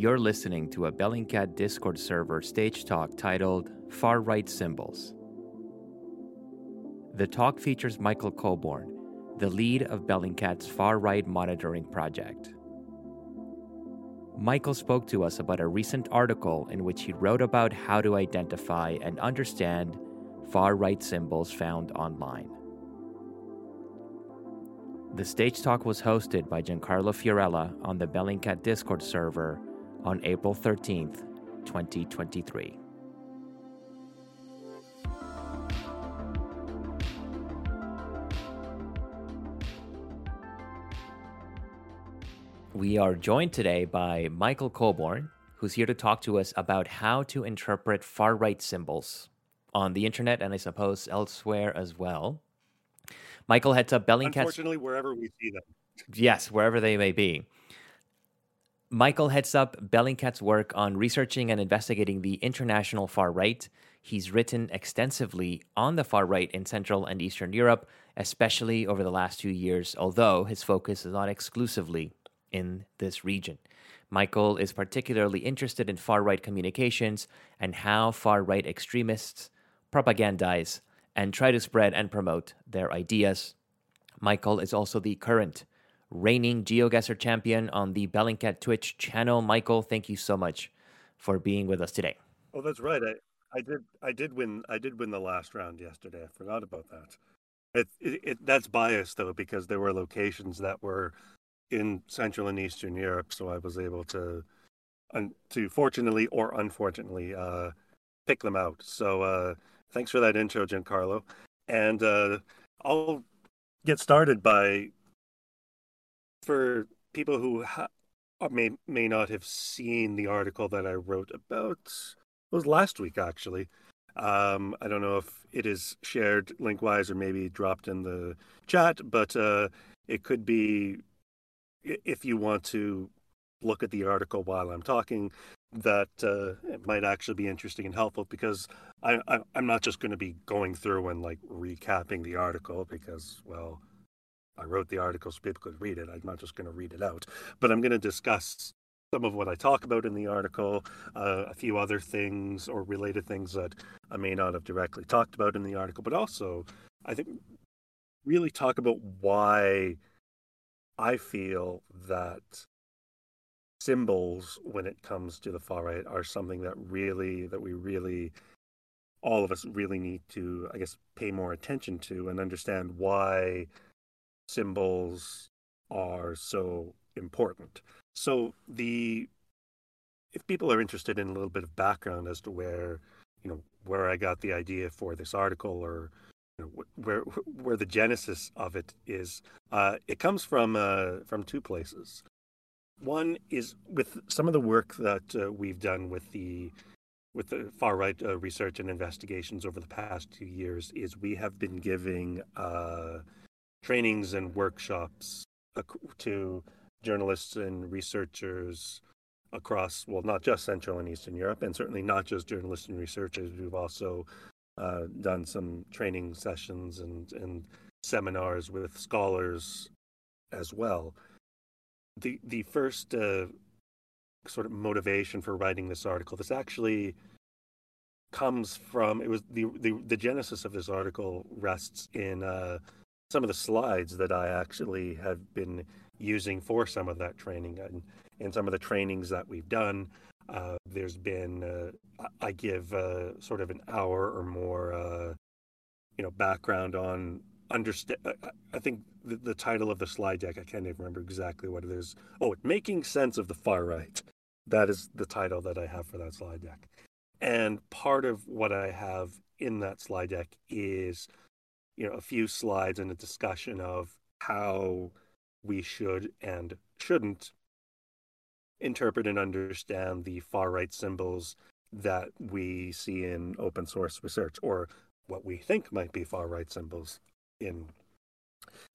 You're listening to a Bellingcat Discord server stage talk titled Far Right Symbols. The talk features Michael Colborne, the lead of Bellingcat's far right monitoring project. Michael spoke to us about a recent article in which he wrote about how to identify and understand far right symbols found online. The stage talk was hosted by Giancarlo Fiorella on the Bellingcat Discord server on April 13th, 2023. We are joined today by Michael Colborne, who's here to talk to us about how to interpret far right symbols on the internet and I suppose elsewhere as well. Michael heads up Bellingcat. Unfortunately, wherever we see them. Yes, wherever they may be. Michael heads up Bellingcat's work on researching and investigating the international far right. He's written extensively on the far right in Central and Eastern Europe, especially over the last two years, although his focus is not exclusively in this region. Michael is particularly interested in far right communications and how far right extremists propagandize and try to spread and promote their ideas. Michael is also the current reigning GeoGuessr champion on the Bellingcat Twitch channel. Michael, thank you so much for being with us today. Oh, that's right. I, I did I did win I did win the last round yesterday. I forgot about that. It, it, it that's biased though because there were locations that were in Central and Eastern Europe, so I was able to un, to fortunately or unfortunately uh, pick them out. So uh, thanks for that intro, Giancarlo. And uh, I'll get started by for people who ha- uh, may may not have seen the article that I wrote about it was last week actually. Um, I don't know if it is shared link wise or maybe dropped in the chat, but uh, it could be if you want to look at the article while I'm talking, that uh, it might actually be interesting and helpful because I, I I'm not just going to be going through and like recapping the article because well I wrote the article so people could read it. I'm not just going to read it out, but I'm going to discuss some of what I talk about in the article, uh, a few other things or related things that I may not have directly talked about in the article, but also I think really talk about why I feel that symbols when it comes to the far right are something that really that we really all of us really need to i guess pay more attention to and understand why symbols are so important. So the if people are interested in a little bit of background as to where you know where I got the idea for this article or you know, where where the genesis of it is, uh, it comes from uh, from two places. One is with some of the work that uh, we've done with the with the far right uh, research and investigations over the past two years. Is we have been giving uh, trainings and workshops to journalists and researchers across, well, not just Central and Eastern Europe, and certainly not just journalists and researchers. We've also uh, done some training sessions and, and seminars with scholars as well. The the first uh, sort of motivation for writing this article, this actually comes from it was the the, the genesis of this article rests in uh, some of the slides that I actually have been using for some of that training and, and some of the trainings that we've done. Uh, there's been uh, I give uh, sort of an hour or more, uh, you know, background on understand. I think the, the, title of the slide deck I can't even remember exactly what it is. Oh, making sense of the far right. That is the title that I have for that slide deck. And part of what I have in that slide deck is you know a few slides and a discussion of how we should and shouldn't interpret and understand the far right symbols that we see in open source research or what we think might be far right symbols in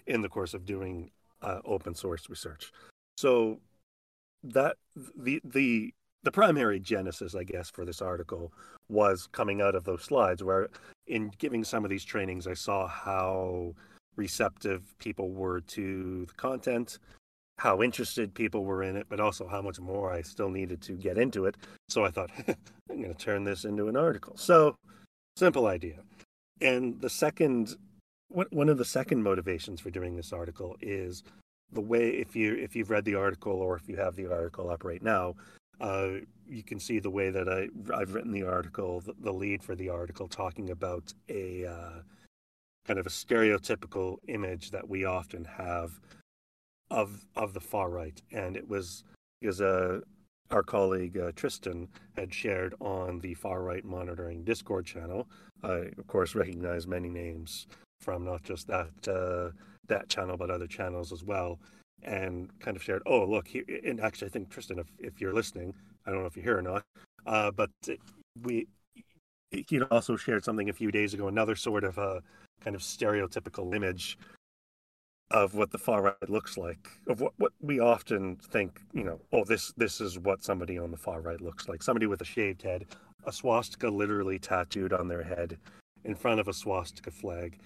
in the course of doing uh, open source research. So that the the the primary genesis, I guess, for this article was coming out of those slides where, in giving some of these trainings, I saw how receptive people were to the content how interested people were in it, but also how much more I still needed to get into it. So I thought, I'm going to turn this into an article. So, simple idea. And the second, one of the second motivations for doing this article is the way if you if you've read the article or if you have the article up right now, uh, you can see the way that I I've written the article, the, the lead for the article, talking about a uh, kind of a stereotypical image that we often have of of the far right, and it was because uh, our colleague uh, Tristan had shared on the far right monitoring Discord channel. I of course recognize many names from not just that uh, that channel but other channels as well, and kind of shared. Oh look, here, and actually I think Tristan, if if you're listening, I don't know if you're here or not, uh, but we he also shared something a few days ago, another sort of a kind of stereotypical image of what the far right looks like, of what, what we often think, you know, oh, this this is what somebody on the far right looks like. Somebody with a shaved head, a swastika literally tattooed on their head in front of a swastika flag.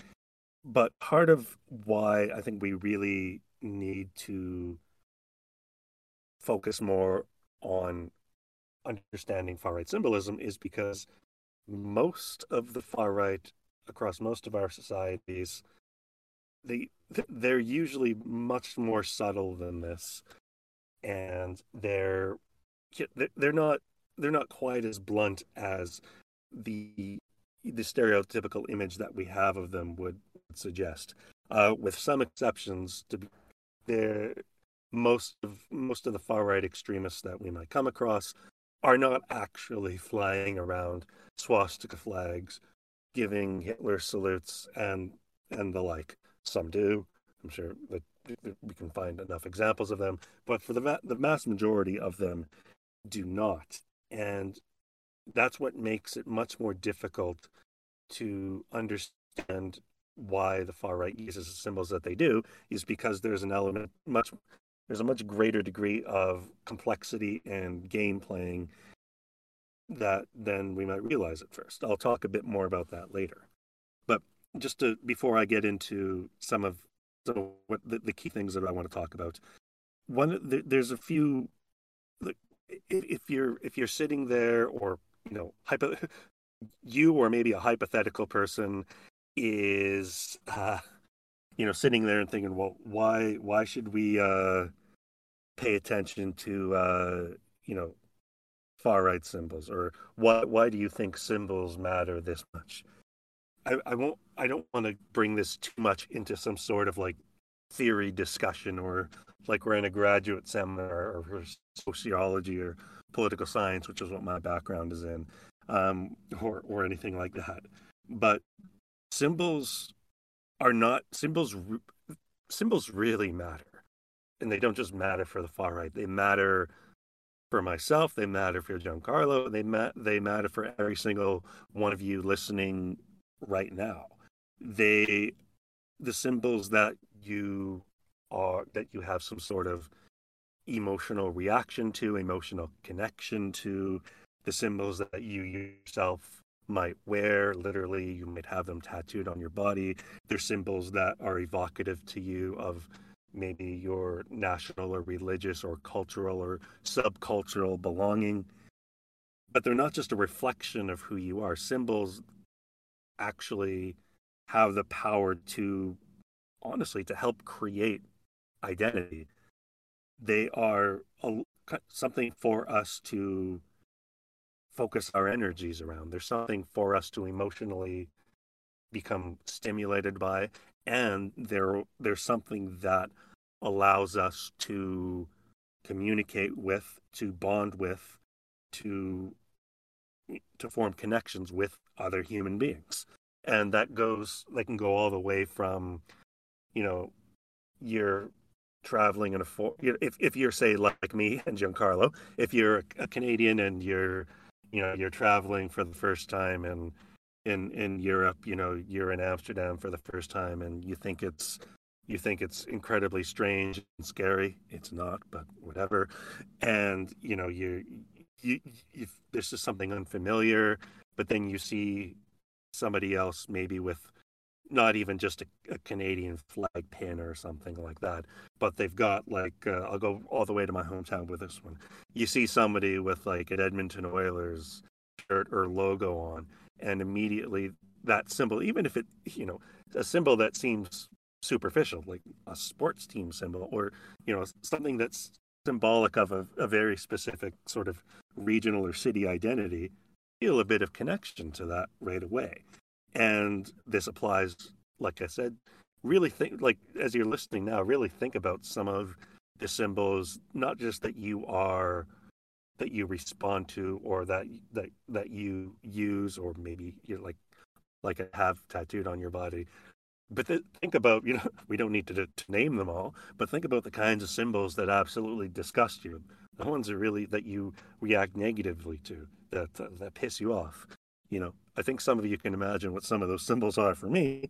But part of why I think we really need to focus more on understanding far right symbolism is because most of the far right across most of our societies they they're usually much more subtle than this, and they're they're not they're not quite as blunt as the the stereotypical image that we have of them would suggest. Uh, with some exceptions, to be, there most of most of the far right extremists that we might come across are not actually flying around swastika flags, giving Hitler salutes and and the like. Some do. I'm sure that we can find enough examples of them, but for the va- the mass majority of them, do not, and that's what makes it much more difficult to understand why the far right uses the symbols that they do. Is because there's an element much there's a much greater degree of complexity and game playing that than we might realize at first. I'll talk a bit more about that later But just to before I get into some of so what the, the key things that I want to talk about. One, there's a few. If you're if you're sitting there, or you know, hypo, you or maybe a hypothetical person is, uh, you know, sitting there and thinking, well, why why should we uh, pay attention to uh, you know far right symbols, or why why do you think symbols matter this much? I, I won't I don't want to bring this too much into some sort of like theory discussion or like we're in a graduate seminar or sociology or political science, which is what my background is in, um, or or anything like that. But symbols are not symbols. Symbols really matter, and they don't just matter for the far right. They matter for myself. They matter for Giancarlo. They ma- they matter for every single one of you listening right now. They, the symbols that you are, that you have some sort of emotional reaction to, emotional connection to, the symbols that you yourself might wear. Literally, you might have them tattooed on your body. They're symbols that are evocative to you of maybe your national or religious or cultural or subcultural belonging. But they're not just a reflection of who you are. Symbols actually have the power to honestly to help create identity they are a, something for us to focus our energies around there's something for us to emotionally become stimulated by and there there's something that allows us to communicate with to bond with to to form connections with other human beings. And that goes, they can go all the way from, you know, you're traveling in a for if if you're say like me and Giancarlo, if you're a Canadian and you're you know you're traveling for the first time and in in Europe, you know you're in Amsterdam for the first time and you think it's you think it's incredibly strange and scary. It's not, but whatever. And you know you you, this is something unfamiliar, but then you see somebody else maybe with not even just a, a, Canadian flag pin or something like that, but they've got like uh, I'll go all the way to my hometown with this one. You see somebody with like an Edmonton Oilers shirt or logo on, and immediately that symbol, even if it you know a symbol that seems superficial, like a sports team symbol, or you know something that's symbolic of a, a very specific sort of regional or city identity, feel a bit of connection to that right away. And this applies, like I said, really think like as you're listening now, really think about some of the symbols, not just that you are that you respond to or that that that you use or maybe you're like like have tattooed on your body. But th- think about, you know, we don't need to, to name them all, but think about the kinds of symbols that absolutely disgust you, the ones that really that you react negatively to, that that piss you off you know, I think some of you can imagine what some of those symbols are for me.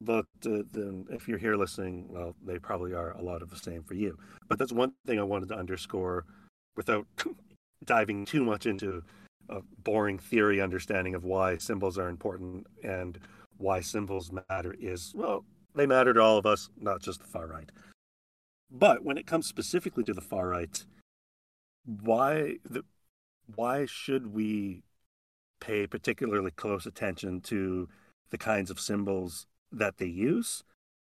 But uh, then, if you're here listening, well, they probably are a lot of the same for you. But that's one thing I wanted to underscore without diving too much into a boring theory understanding of why symbols are important and why symbols matter is well, they matter to all of us, not just the far right. But when it comes specifically to the far right, why the why should we pay particularly close attention to the kinds of symbols that they use,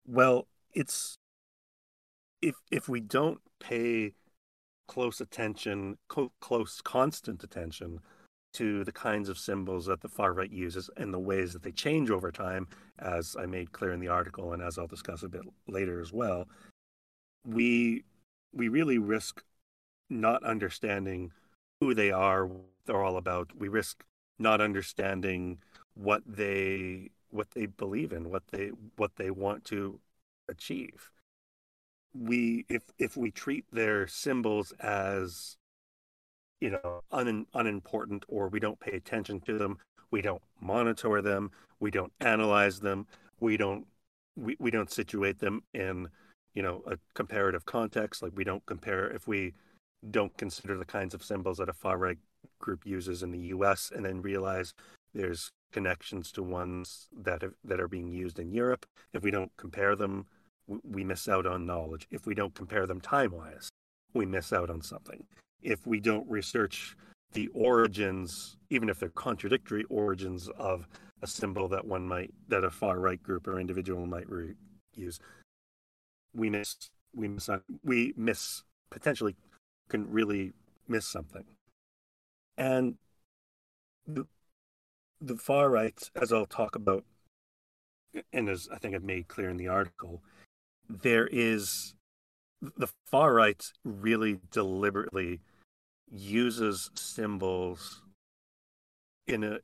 well, it's if if we don't pay close attention, co- close constant attention to the kinds of symbols that the far right uses and the ways that they change over time, as I made clear in the article and as I'll discuss a bit later as well, we we really risk not understanding who they are, what they're all about. We risk not understanding what they what they believe in, what they what they want to achieve. We if if we treat their symbols as you know un, unimportant or we don't pay attention to them, we don't monitor them, we don't analyze them, we don't we, we don't situate them in you know a comparative context like we don't compare if we don't consider the kinds of symbols that a far right group uses in the US and then realize there's connections to ones that have, that are being used in Europe. If we don't compare them, we miss out on knowledge. If we don't compare them time wise, we miss out on something. If we don't research the origins, even if they're contradictory origins of a symbol that one might, that a far right group or individual might re- use, we miss, we miss, we miss potentially can really miss something. And the, the far right, as I'll talk about, and as I think I've made clear in the article, there is the far right really deliberately uses symbols in a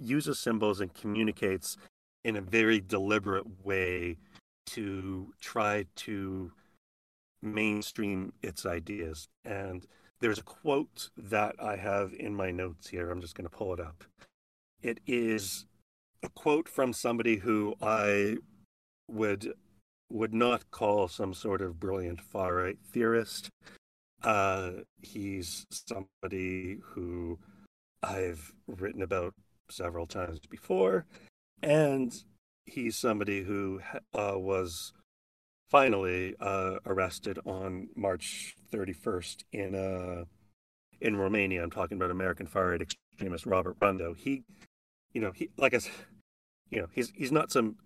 uses symbols and communicates in a very deliberate way to try to mainstream its ideas. And there's a quote that I have in my notes here. I'm just going to pull it up. It is a quote from somebody who I would would not call some sort of brilliant far right theorist. Uh, he's somebody who I've written about several times before, and he's somebody who uh, was finally uh, arrested on March 31st in uh, in Romania. I'm talking about American far right extremist Robert Rundo. He, you know, he like I said, you know, he's he's not some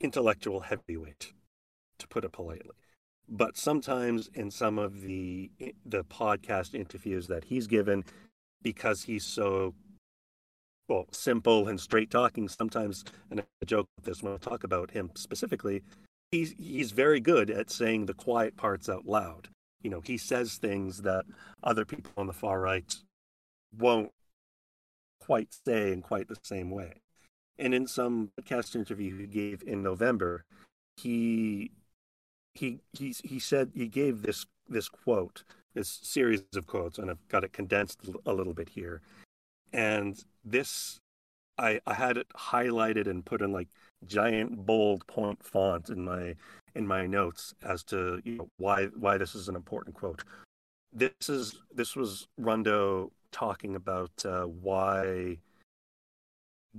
intellectual heavyweight, to put it politely. But sometimes in some of the the podcast interviews that he's given, because he's so well simple and straight talking, sometimes and I joke with this when I talk about him specifically, he's he's very good at saying the quiet parts out loud. You know, he says things that other people on the far right won't quite say in quite the same way. And in some podcast interview he gave in November, he he he he said he gave this this quote, this series of quotes, and I've got it condensed a little bit here. And this I, I had it highlighted and put in like giant bold point font in my in my notes as to you know, why why this is an important quote. This is this was Rundo talking about uh, why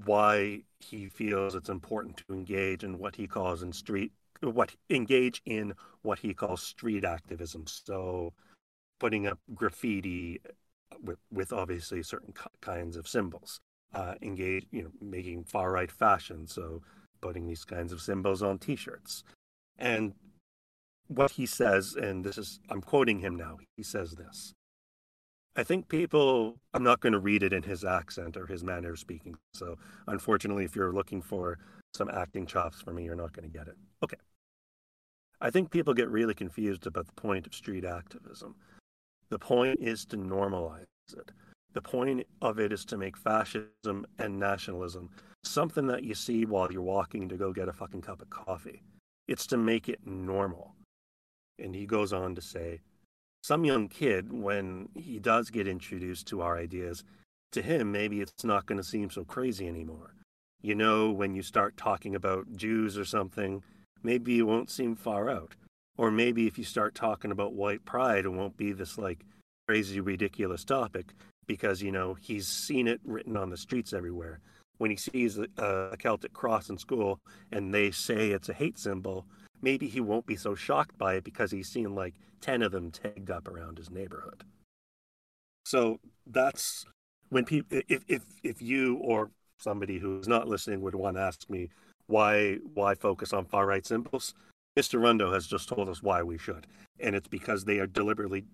why he feels it's important to engage in what he calls in street what engage in what he calls street activism. So putting up graffiti with, with obviously certain kinds of symbols. Uh, engage, you know, making far right fashion. So putting these kinds of symbols on T-shirts. And what he says, and this is I'm quoting him now. He says this. I think people, I'm not going to read it in his accent or his manner of speaking. So, unfortunately, if you're looking for some acting chops for me, you're not going to get it. Okay. I think people get really confused about the point of street activism. The point is to normalize it. The point of it is to make fascism and nationalism something that you see while you're walking to go get a fucking cup of coffee. It's to make it normal. And he goes on to say, some young kid, when he does get introduced to our ideas, to him, maybe it's not going to seem so crazy anymore. You know, when you start talking about Jews or something, maybe it won't seem far out. Or maybe if you start talking about white pride, it won't be this like crazy, ridiculous topic because, you know, he's seen it written on the streets everywhere. When he sees a, a Celtic cross in school and they say it's a hate symbol, maybe he won't be so shocked by it because he's seen like 10 of them tagged up around his neighborhood. So that's when people, if, if, if you or somebody who's not listening would want to ask me why, why focus on far right symbols, Mr. Rundo has just told us why we should. And it's because they are deliberately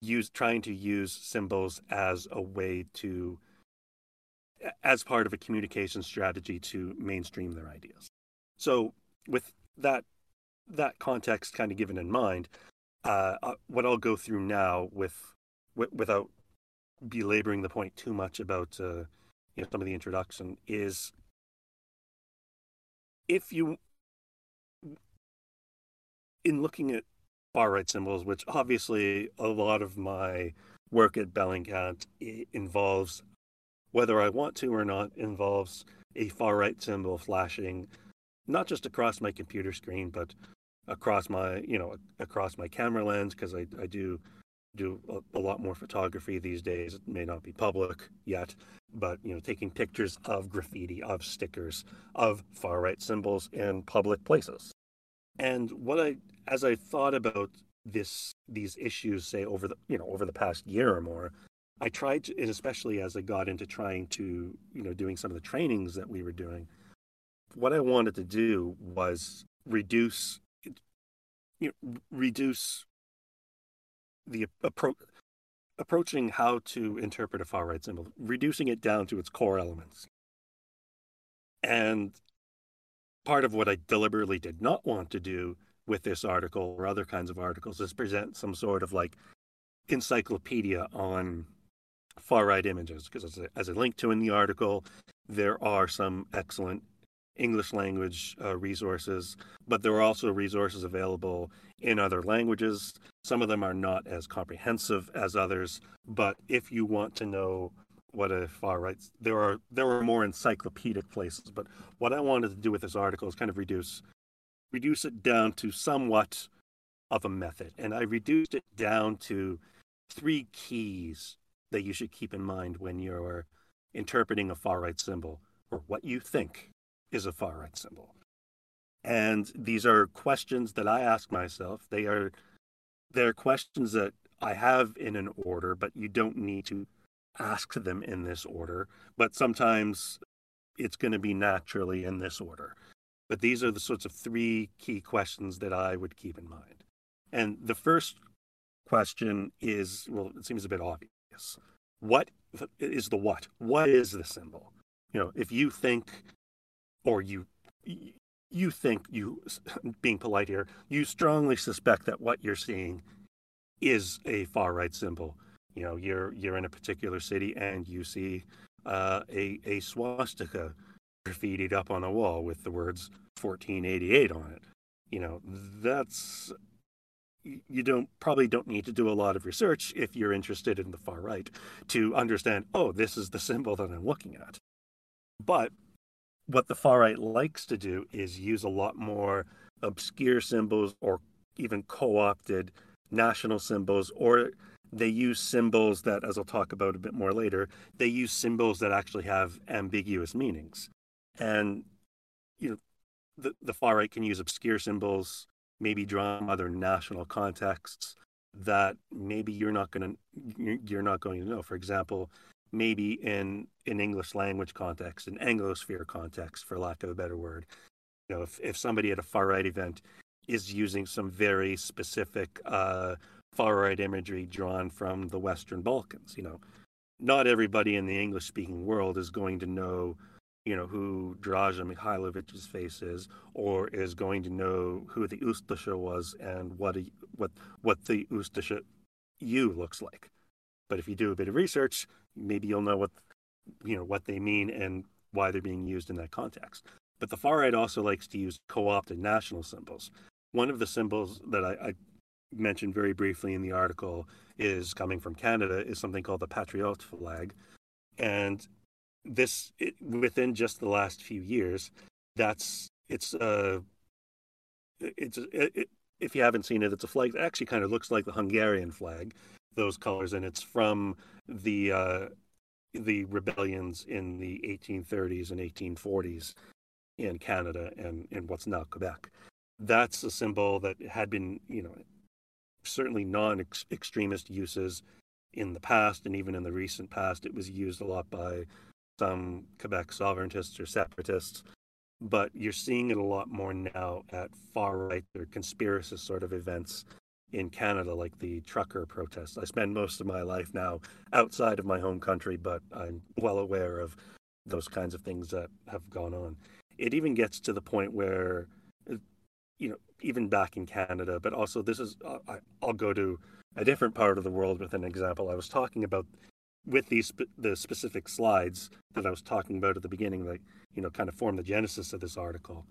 use, trying to use symbols as a way to, as part of a communication strategy to mainstream their ideas. So with that that context kind of given in mind, uh, uh, what I'll go through now with, with without belaboring the point too much about uh, you know some of the introduction is if you in looking at far right symbols, which obviously a lot of my work at Bellingcat involves, whether I want to or not, involves a far right symbol flashing not just across my computer screen, but across my you know across my camera lens because I, I do do a, a, lot more photography these days. It may not be public yet but you know taking pictures of graffiti of stickers of far right symbols in public places. And what i as i thought about this these issues say over the you know over the past year or more i tried to and especially as i got into trying to you know doing some of the trainings that we were doing what i wanted to do was reduce you know, reduce the approach approaching how to interpret a far right symbol, reducing it down to its core elements. And part of what I deliberately did not want to do with this article or other kinds of articles is present some sort of like encyclopedia on far right images. Because as, as I linked to in the article, there are some excellent English language uh, resources, but there are also resources available in other languages. Some of them are not as comprehensive as others, but if you want to know what a far right, there are there are more encyclopedic places. But what I wanted to do with this article is kind of reduce reduce it down to somewhat of a method, and I reduced it down to three keys that you should keep in mind when you're interpreting a far right symbol or what you think is a far right symbol. And these are questions that I ask myself. They are they're questions that I have in an order, but you don't need to ask them in this order. But sometimes it's going to be naturally in this order. But these are the sorts of three key questions that I would keep in mind. And the first question is well, it seems a bit obvious. What is the what? What is the symbol? You know, if you think or you you think you being polite here you strongly suspect that what you're seeing is a far right symbol you know you're you're in a particular city and you see uh, a a swastika graffitied up on a wall with the words 1488 on it you know that's you don't probably don't need to do a lot of research if you're interested in the far right to understand oh this is the symbol that i'm looking at but what the far right likes to do is use a lot more obscure symbols or even co opted national symbols or they use symbols that, as I'll talk about a bit more later, they use symbols that actually have ambiguous meanings. And, you know, the, the far right can use obscure symbols, maybe draw from other national contexts that maybe you're not going to you're not going to know. For example, maybe in an English language context, an Anglosphere context, for lack of a better word, you know, if if somebody at a far right event is using some very specific uh, far right imagery drawn from the Western Balkans. You know, not everybody in the English speaking world is going to know, you know, who Draža Mihailovic's face is, or is going to know who the Ustasha was and what a, what what the Ustasha you looks like. But if you do a bit of research, maybe you'll know what you know what they mean and why they're being used in that context. But the far right also likes to use co-opted national symbols one of the symbols that I, I mentioned very briefly in the article is coming from Canada is something called the Patriot flag, and this it, within just the last few years, that's it's uh it's it, it, if you haven't seen it, it's a flag that actually kind of looks like the Hungarian flag, those colors, and it's from the uh, the rebellions in the 1830s and 1840s in Canada and in what's now Quebec that's a symbol that had been, you know, certainly non-extremist uses in the past and even in the recent past. It was used a lot by some Quebec sovereigntists or separatists, but you're seeing it a lot more now at far right or conspiracist sort of events in Canada, like the trucker protests. I spend most of my life now outside of my home country, but I'm well aware of those kinds of things that have gone on. It even gets to the point where you know, even back in Canada, but also this is, uh, I'll go to a different part of the world with an example. I was talking about with these the specific slides that I was talking about at the beginning, that you know, kind of form the genesis of this article.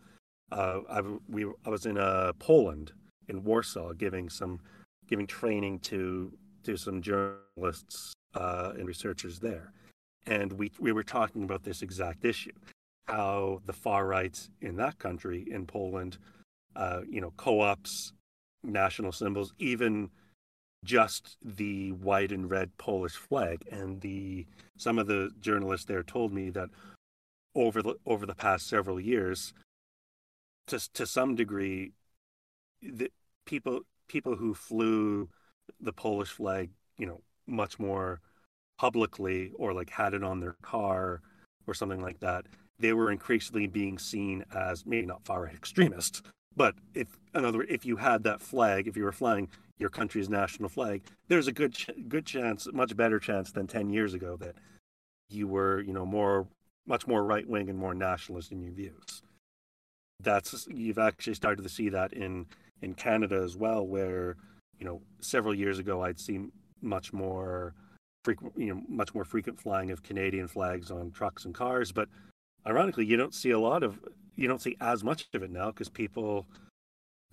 Uh, I we I was in uh, Poland in Warsaw giving some giving training to to some journalists uh, and researchers there, and we we were talking about this exact issue, how the far right in that country in Poland uh, you know, co-ops, national symbols, even just the white and red Polish flag. And the some of the journalists there told me that over the over the past several years, to to some degree, the people people who flew the Polish flag, you know, much more publicly or like had it on their car or something like that, they were increasingly being seen as maybe not far right extremists, but if, in other words, if you had that flag, if you were flying your country's national flag, there's a good ch- good chance, much better chance than ten years ago that you were, you know, more, much more right wing and more nationalist in your views. That's you've actually started to see that in in Canada as well, where you know several years ago I'd seen much more frequent, you know, much more frequent flying of Canadian flags on trucks and cars, but ironically, you don't see a lot of you don't see as much of it now because people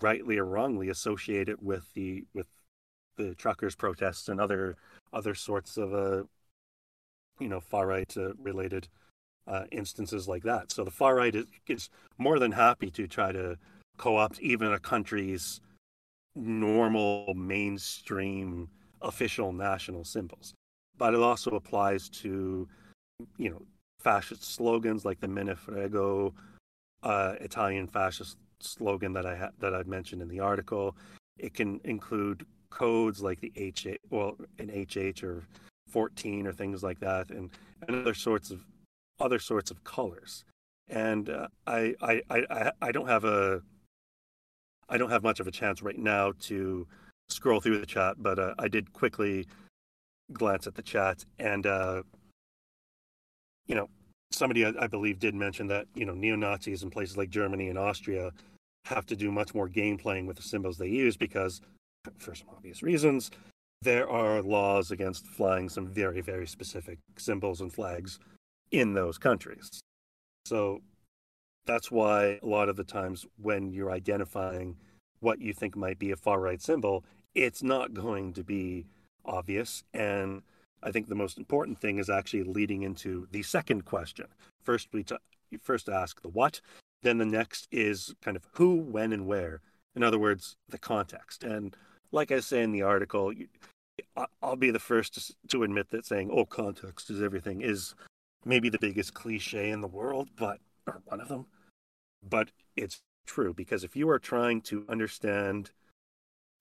rightly or wrongly associate it with the with the truckers protests and other other sorts of uh you know far right uh, related uh, instances like that. So the far right is, is more than happy to try to co-opt even a country's normal mainstream official national symbols. But it also applies to you know fascist slogans like the Me ne frego uh, Italian fascist slogan that I ha- that I've mentioned in the article. It can include codes like the H, well, an HH or 14 or things like that, and, and other sorts of other sorts of colors. And uh, I, I, I, I don't have a I don't have much of a chance right now to scroll through the chat, but uh, I did quickly glance at the chat, and uh, you know, somebody I, I believe did mention that you know neo Nazis in places like Germany and Austria have to do much more game playing with the symbols they use because, for some obvious reasons, there are laws against flying some very very specific symbols and flags in those countries. So that's why a lot of the times when you're identifying what you think might be a far right symbol, it's not going to be obvious and I think the most important thing is actually leading into the second question. First, we t- first ask the what, then the next is kind of who, when, and where. In other words, the context. And like I say in the article, I'll be the first to, admit that saying "oh, context is everything" is maybe the biggest cliche in the world, but or one of them. But it's true because if you are trying to understand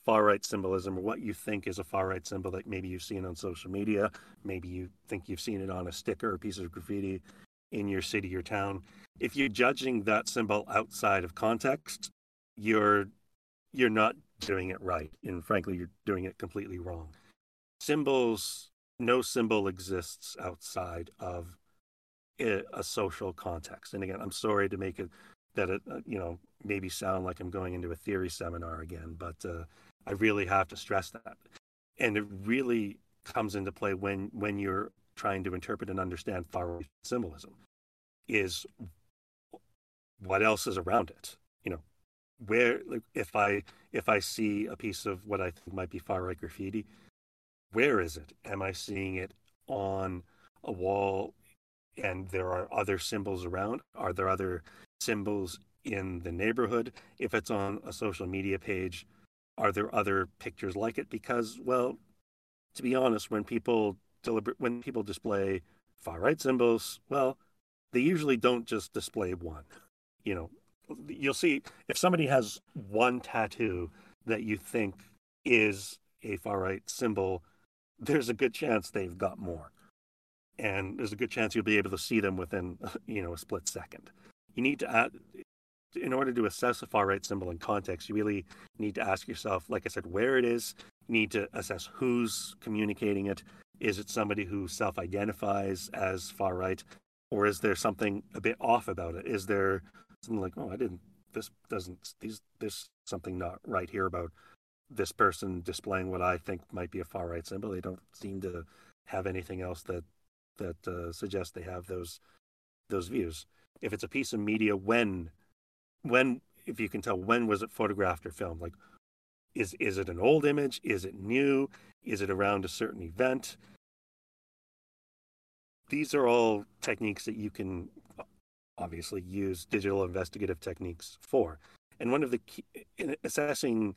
far right symbolism or what you think is a far right symbol that maybe you've seen on social media, maybe you think you've seen it on a sticker or piece of graffiti in your city or town, if you're judging that symbol outside of context, you're you're not doing it right. And frankly, you're doing it completely wrong. Symbols, no symbol exists outside of a social context. And again, I'm sorry to make it that it, uh, you know, maybe sound like I'm going into a theory seminar again, but uh, I really have to stress that. And it really comes into play when when you're trying to interpret and understand far right symbolism is what else is around it? You know where like if i if i see a piece of what i think might be far right graffiti where is it? Am i seeing it on a wall and there are other symbols around? Are there other symbols in the neighborhood? If it's on a social media page are there other pictures like it? Because well to be honest when people deliberate when people display far right symbols well they usually don't just display one. You know you'll see if somebody has one tattoo that you think is a far right symbol there's a good chance they've got more. And there's a good chance you'll be able to see them within you know a split second. You need to add in order to assess a far right symbol in context you really need to ask yourself like i said where it is. You need to assess who's communicating it is it somebody who self-identifies as far right or is there something a bit off about it is there something like oh i didn't this doesn't these there's something not right here about this person displaying what i think might be a far right symbol they don't seem to have anything else that that uh, suggests they have those those views. If it's a piece of media, when when if you can tell when was it photographed or filmed, like is is it an old image? Is it new? Is it around a certain event? These are all techniques that you can uh, obviously use digital investigative techniques for. And one of the key in assessing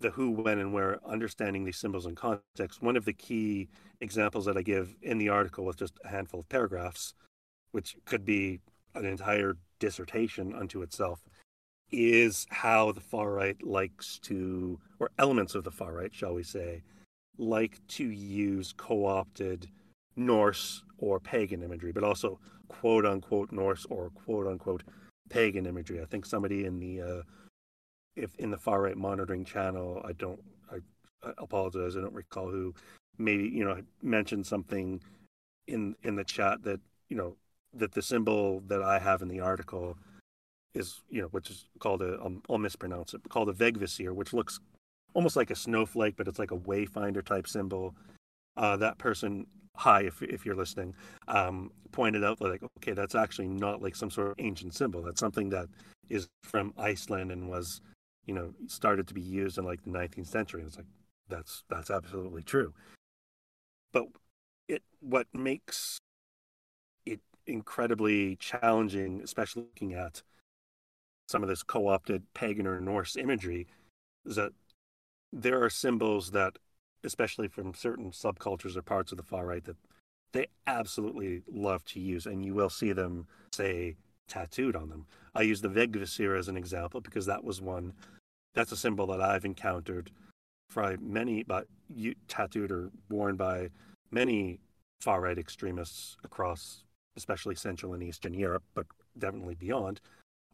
the who, when, and where, understanding these symbols and context. One of the key examples that I give in the article with just a handful of paragraphs, which could be an entire dissertation unto itself, is how the far right likes to, or elements of the far right, shall we say, like to use co opted Norse or pagan imagery, but also quote unquote Norse or quote unquote pagan imagery. I think somebody in the uh, if in the far right monitoring channel, I don't, I, I apologize, I don't recall who, maybe you know mentioned something in in the chat that you know that the symbol that I have in the article is you know which is called a um, I'll mispronounce it called a Vegvisir, which looks almost like a snowflake, but it's like a wayfinder type symbol. Uh, that person, hi, if if you're listening, um, pointed out like okay, that's actually not like some sort of ancient symbol. That's something that is from Iceland and was you know, started to be used in like the 19th century. And it's like, that's, that's absolutely true. But it, what makes it incredibly challenging, especially looking at some of this co-opted pagan or Norse imagery, is that there are symbols that, especially from certain subcultures or parts of the far right, that they absolutely love to use, and you will see them say tattooed on them. I use the Vegvisir as an example because that was one that's a symbol that I've encountered by many, but tattooed or worn by many far right extremists across, especially Central and Eastern Europe, but definitely beyond.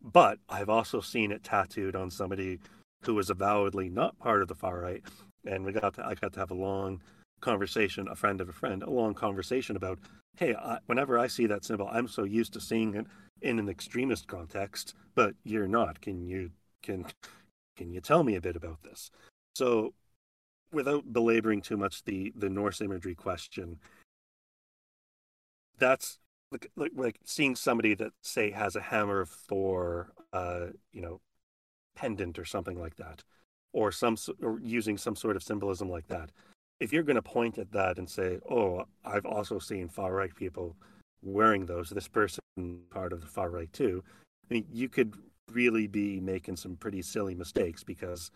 But I've also seen it tattooed on somebody who was avowedly not part of the far right, and we got to, I got to have a long conversation, a friend of a friend, a long conversation about, hey, I, whenever I see that symbol, I'm so used to seeing it in an extremist context, but you're not. Can you can can you tell me a bit about this? So, without belaboring too much the the Norse imagery question, that's like, like, like seeing somebody that say has a hammer of Thor, uh, you know, pendant or something like that, or some or using some sort of symbolism like that. If you're going to point at that and say, "Oh, I've also seen far right people wearing those," this person part of the far right too. I mean, you could really be making some pretty silly mistakes because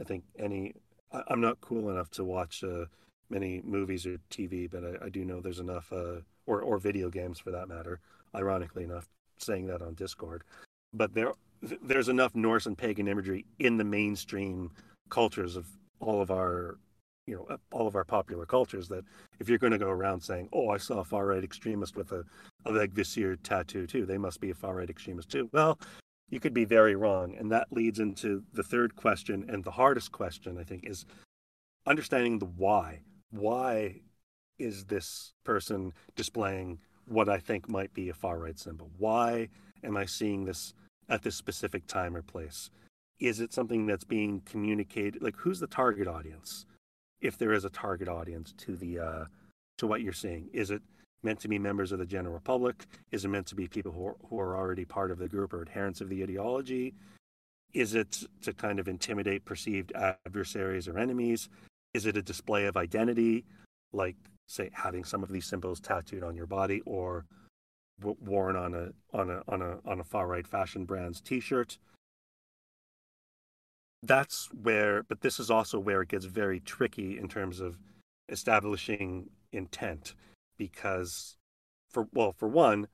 I think any I'm not cool enough to watch a many movies or TV, but I, I do know there's enough, uh, or or video games for that matter. Ironically enough, saying that on Discord, but there there's enough Norse and pagan imagery in the mainstream cultures of all of our you know all of our popular cultures that if you're going to go around saying oh i saw a far right extremist with a, a Vegvisir tattoo too they must be a far right extremist too. Well you could be very wrong and that leads into the third question and the hardest question i think is understanding the why. Why is this person displaying what i think might be a far right symbol? Why am i seeing this at this specific time or place? Is it something that's being communicated like who's the target audience? If there is a target audience to the uh, to what you're seeing is it meant to be members of the general public? Is it meant to be people who are, who are already part of the group or adherents of the ideology? Is it to kind of intimidate perceived adversaries or enemies? Is it a display of identity like say having some of these symbols tattooed on your body or worn on a on a on a on a far right fashion brand's t-shirt that's where, but this is also where it gets very tricky in terms of establishing intent, because for well, for one,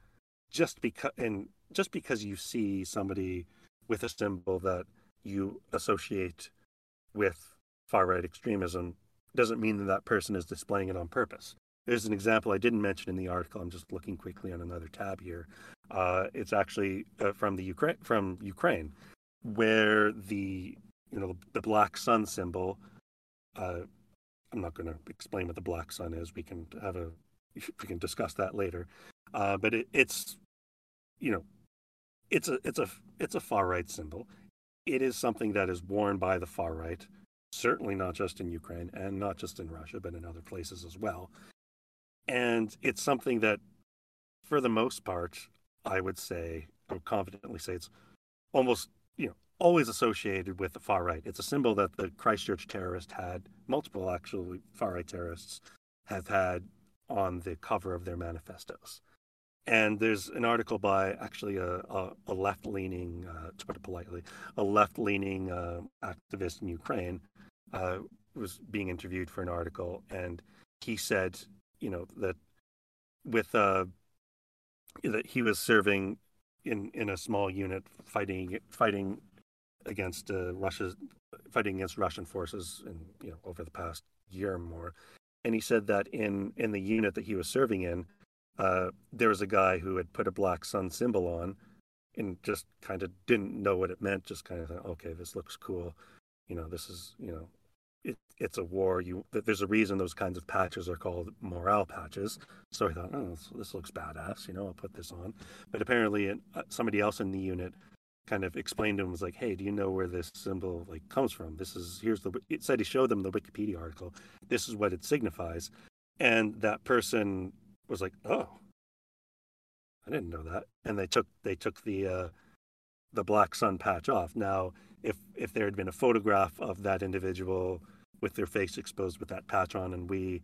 just because and just because you see somebody with a symbol that you associate with far right extremism doesn't mean that that person is displaying it on purpose. There's an example I didn't mention in the article. I'm just looking quickly on another tab here. Uh, it's actually uh, from the Ukraine from Ukraine, where the you know, the, black sun symbol. Uh, I'm not going to explain what the black sun is. We can have a we can discuss that later. Uh, but it, it's you know, it's a it's a it's a far right symbol. It is something that is worn by the far right, certainly not just in Ukraine and not just in Russia, but in other places as well. And it's something that, for the most part, I would say, I would confidently say, it's almost you know always associated with the far right. It's a symbol that the Christchurch terrorist had, multiple actually far right terrorists have had on the cover of their manifestos. And there's an article by actually a, a, a left leaning, uh, to put it politely, a left leaning uh, activist in Ukraine uh, was being interviewed for an article. And he said, you know, that with uh, that he was serving in, in a small unit fighting fighting against uh, Russia's fighting against Russian forces in you know over the past year or more, and he said that in in the unit that he was serving in, uh, there was a guy who had put a black sun symbol on, and just kind of didn't know what it meant. Just kind of thought, okay, this looks cool, you know, this is you know. It, it's a war. You there's a reason those kinds of patches are called morale patches. So I thought, oh, this, this looks badass. You know, I'll put this on. But apparently, it, uh, somebody else in the unit kind of explained to him was like, "Hey, do you know where this symbol like comes from? This is here's the." It said he showed them the Wikipedia article. This is what it signifies, and that person was like, "Oh, I didn't know that." And they took they took the uh, the black sun patch off. Now, if if there had been a photograph of that individual with their face exposed with that patch on, and we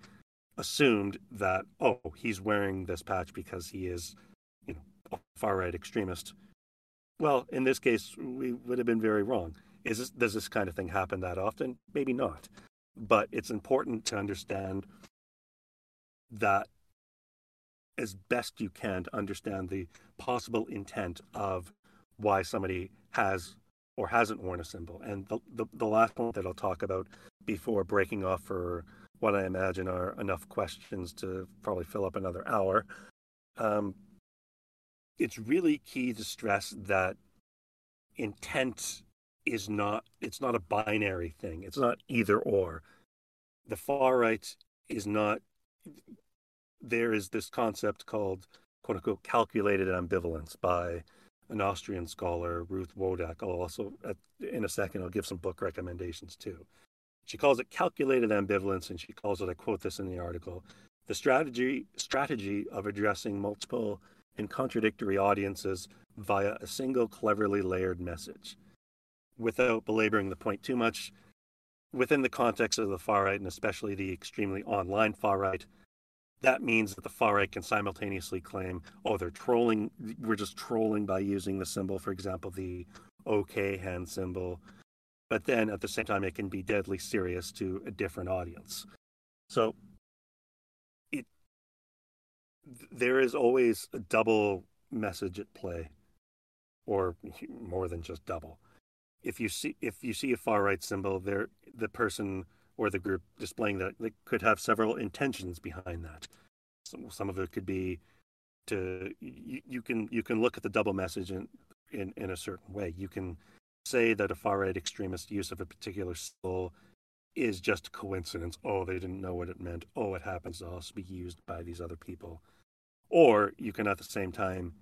assumed that oh, he's wearing this patch because he is, you know, far right extremist well, in this case, we would have been very wrong. Is this, does this kind of thing happen that often? Maybe not. But it's important to understand that as best you can to understand the possible intent of why somebody has or hasn't worn a symbol. And the, the, the last point that I'll talk about before breaking off for what I imagine are enough questions to probably fill up another hour. Um, it's really key to stress that intent is not it's not a binary thing it's not either or the far right is not there is this concept called quote unquote calculated ambivalence by an Austrian scholar, Ruth Wodak. I'll also, in a second, I'll give some book recommendations too. She calls it calculated ambivalence, and she calls it, I quote this in the article, the strategy strategy of addressing multiple and contradictory audiences via a single cleverly layered message. Without belaboring the point too much, within the context of the far right, and especially the extremely online far right, that means that the far right can simultaneously claim, oh, they're trolling, we're just trolling by using the symbol, for example, the OK hand symbol. But then at the same time, it can be deadly serious to a different audience. So it there is always a double message at play, or more than just double. If you see if you see a far right symbol, there the person or the group displaying that they could have several intentions behind that. Some, some of it could be to you, you can you can look at the double message in, in in a certain way. You can say that a far right extremist use of a particular symbol is just coincidence. Oh, they didn't know what it meant. Oh, it happens to also be used by these other people. Or you can at the same time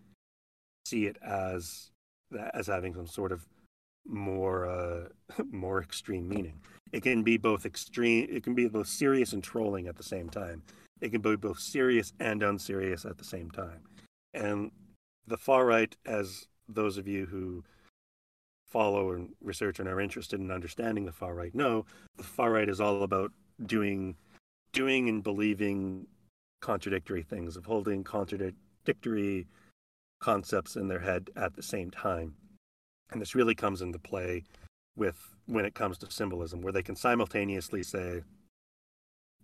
see it as as having some sort of more uh, more extreme meaning. It can be both extreme. It can be both serious and trolling at the same time. It can be both serious and unserious at the same time. And the far right, as those of you who follow and research and are interested in understanding the far right know, the far right is all about doing doing and believing contradictory things, of holding contradictory concepts in their head at the same time. And this really comes into play with when it comes to symbolism, where they can simultaneously say,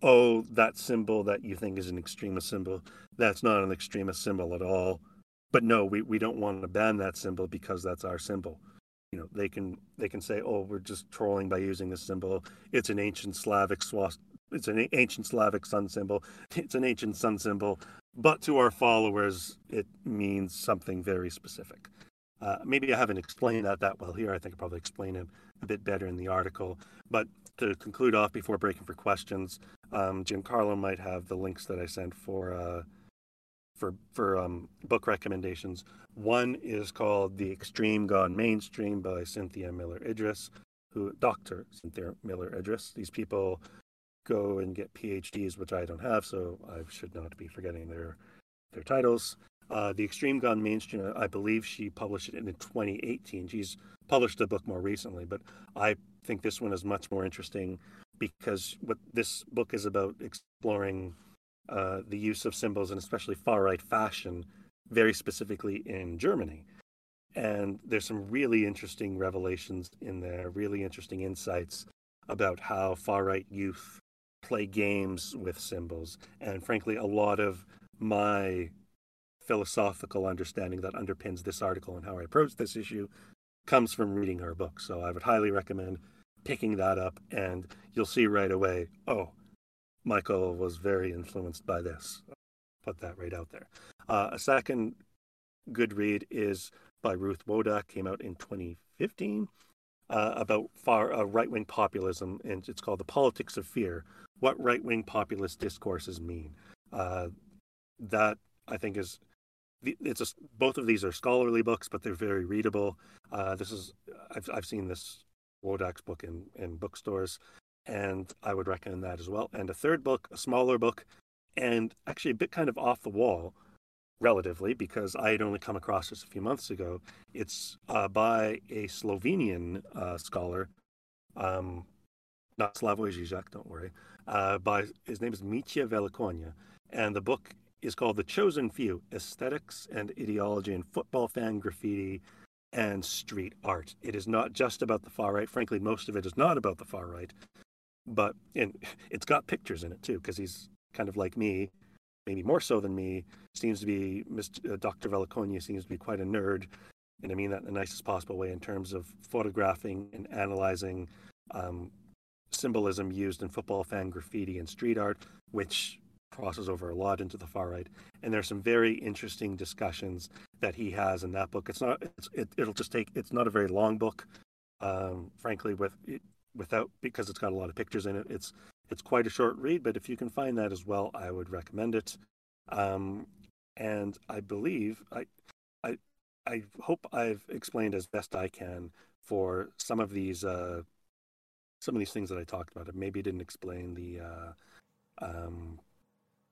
oh, that symbol that you think is an extremist symbol, that's not an extremist symbol at all. But no, we, we don't want to ban that symbol because that's our symbol. You know, they can they can say, oh, we're just trolling by using this symbol. It's an ancient Slavic swast. It's an ancient Slavic sun symbol. It's an ancient sun symbol. But to our followers, it means something very specific. Uh, maybe I haven't explained that that well here. I think I probably explain it a bit better in the article. But to conclude off before breaking for questions, um, Giancarlo might have the links that I sent for uh, for for um, book recommendations. One is called "The Extreme Gone Mainstream" by Cynthia Miller Idris, who Doctor Cynthia Miller Idris. These people go and get PhDs, which I don't have, so I should not be forgetting their their titles. Uh, the Extreme Gone Mainstream, I believe she published it in 2018. She's published a book more recently, but I think this one is much more interesting because what this book is about exploring uh, the use of symbols and especially far right fashion, very specifically in Germany. And there's some really interesting revelations in there, really interesting insights about how far right youth play games with symbols. And frankly, a lot of my philosophical understanding that underpins this article and how I approach this issue comes from reading her book. So I would highly recommend picking that up, and you'll see right away oh, Michael was very influenced by this. Put that right out there. Uh, a second good read is by Ruth Wodak, came out in 2015, uh, about far uh, right wing populism, and it's called The Politics of Fear What Right Wing Populist Discourses Mean. Uh, that, I think, is it's a, both of these are scholarly books, but they're very readable. Uh, this is I've I've seen this Wodak's book in in bookstores, and I would recommend that as well. And a third book, a smaller book, and actually a bit kind of off the wall, relatively, because I had only come across this a few months ago. It's uh, by a Slovenian uh, scholar, um, not Slavoj Žižek, don't worry. Uh, by his name is Mitja Velikonja, and the book is called The Chosen Few Aesthetics and Ideology in Football Fan Graffiti and Street Art. It is not just about the far right. Frankly, most of it is not about the far right, but and it's got pictures in it too, because he's kind of like me, maybe more so than me. Seems to be Mr. Uh, Dr. Velikonja seems to be quite a nerd, and I mean that in the nicest possible way in terms of photographing and analyzing um, symbolism used in football fan graffiti and street art, which crosses over a lot into the far right. And there's some very interesting discussions that he has in that book. It's not. It's, it, it'll just take. It's not a very long book, um, frankly. With it, without because it's got a lot of pictures in it. It's it's quite a short read, but if you can find that as well, I would recommend it. Um, and I believe I I I hope I've explained as best I can for some of these uh, some of these things that I talked about. I maybe didn't explain the uh, um,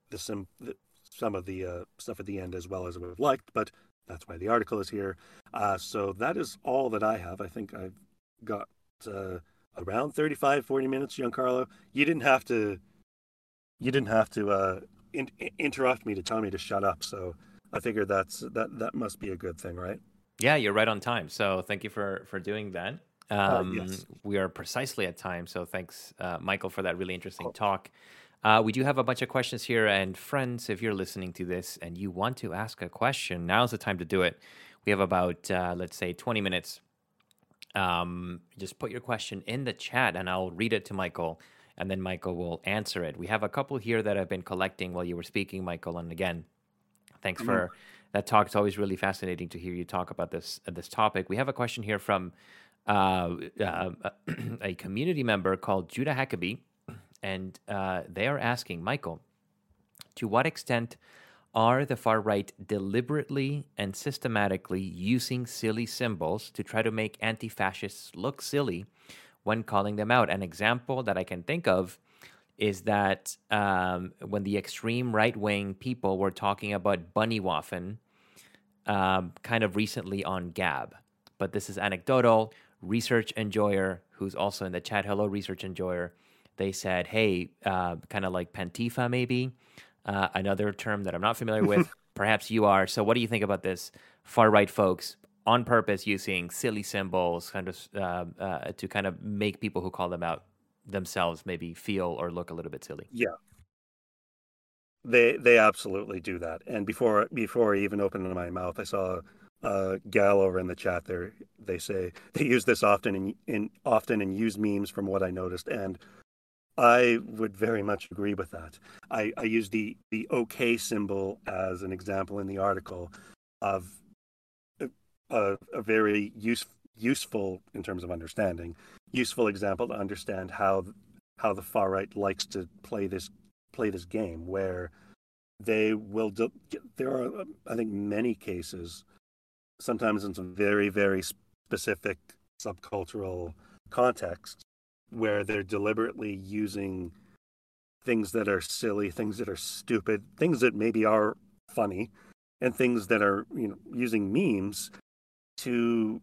the, sim, the some of the uh, stuff at the end as well as I would have liked, but that's why the article is here. Uh, so that is all that I have. I think I've got uh, around 35, 40 minutes, Giancarlo. You didn't have to. You didn't have to uh, in- interrupt me to tell me to shut up. So I figured that's that that must be a good thing, right? Yeah, you're right on time. So thank you for for doing that. Um, uh, yes. We are precisely at time. So thanks, uh, Michael, for that really interesting talk. Uh, we do have a bunch of questions here, and friends, if you're listening to this and you want to ask a question, now's the time to do it. We have about, uh, let's say, 20 minutes. Um, just put your question in the chat, and I'll read it to Michael, and then Michael will answer it. We have a couple here that I've been collecting while you were speaking, Michael, and again, thanks mm-hmm. for that talk. It's always really fascinating to hear you talk about this uh, this topic. We have a question here from uh, uh, a community member called Judah Hackabee and uh, they are asking Michael, to what extent are the far right deliberately and systematically using silly symbols to try to make anti fascists look silly when calling them out? An example that I can think of is that um, when the extreme right wing people were talking about Bunnywaffen um, kind of recently on Gab. But this is anecdotal. Research enjoyer, who's also in the chat, hello, research enjoyer, they said, hey, uh, kind of like Pantifa, maybe, uh, another term that I'm not familiar with. Perhaps you are. So, what do you think about this? Far right folks on purpose using silly symbols kind of uh, uh, to kind of make people who call them out themselves maybe feel or look a little bit silly. Yeah. They they absolutely do that. And before before I even opened my mouth, I saw uh, gal over in the chat there. They say they use this often in, in often and use memes from what I noticed. And I would very much agree with that. I, I use the, the OK symbol as an example in the article of uh, a, a very use, useful, in terms of understanding, useful example to understand how how the far right likes to play this play this game, where they will. Do, there are, um, I think, many cases, sometimes in some very very specific subcultural contexts, where they're deliberately using things that are silly, things that are stupid, things that maybe are funny, and things that are you know using memes to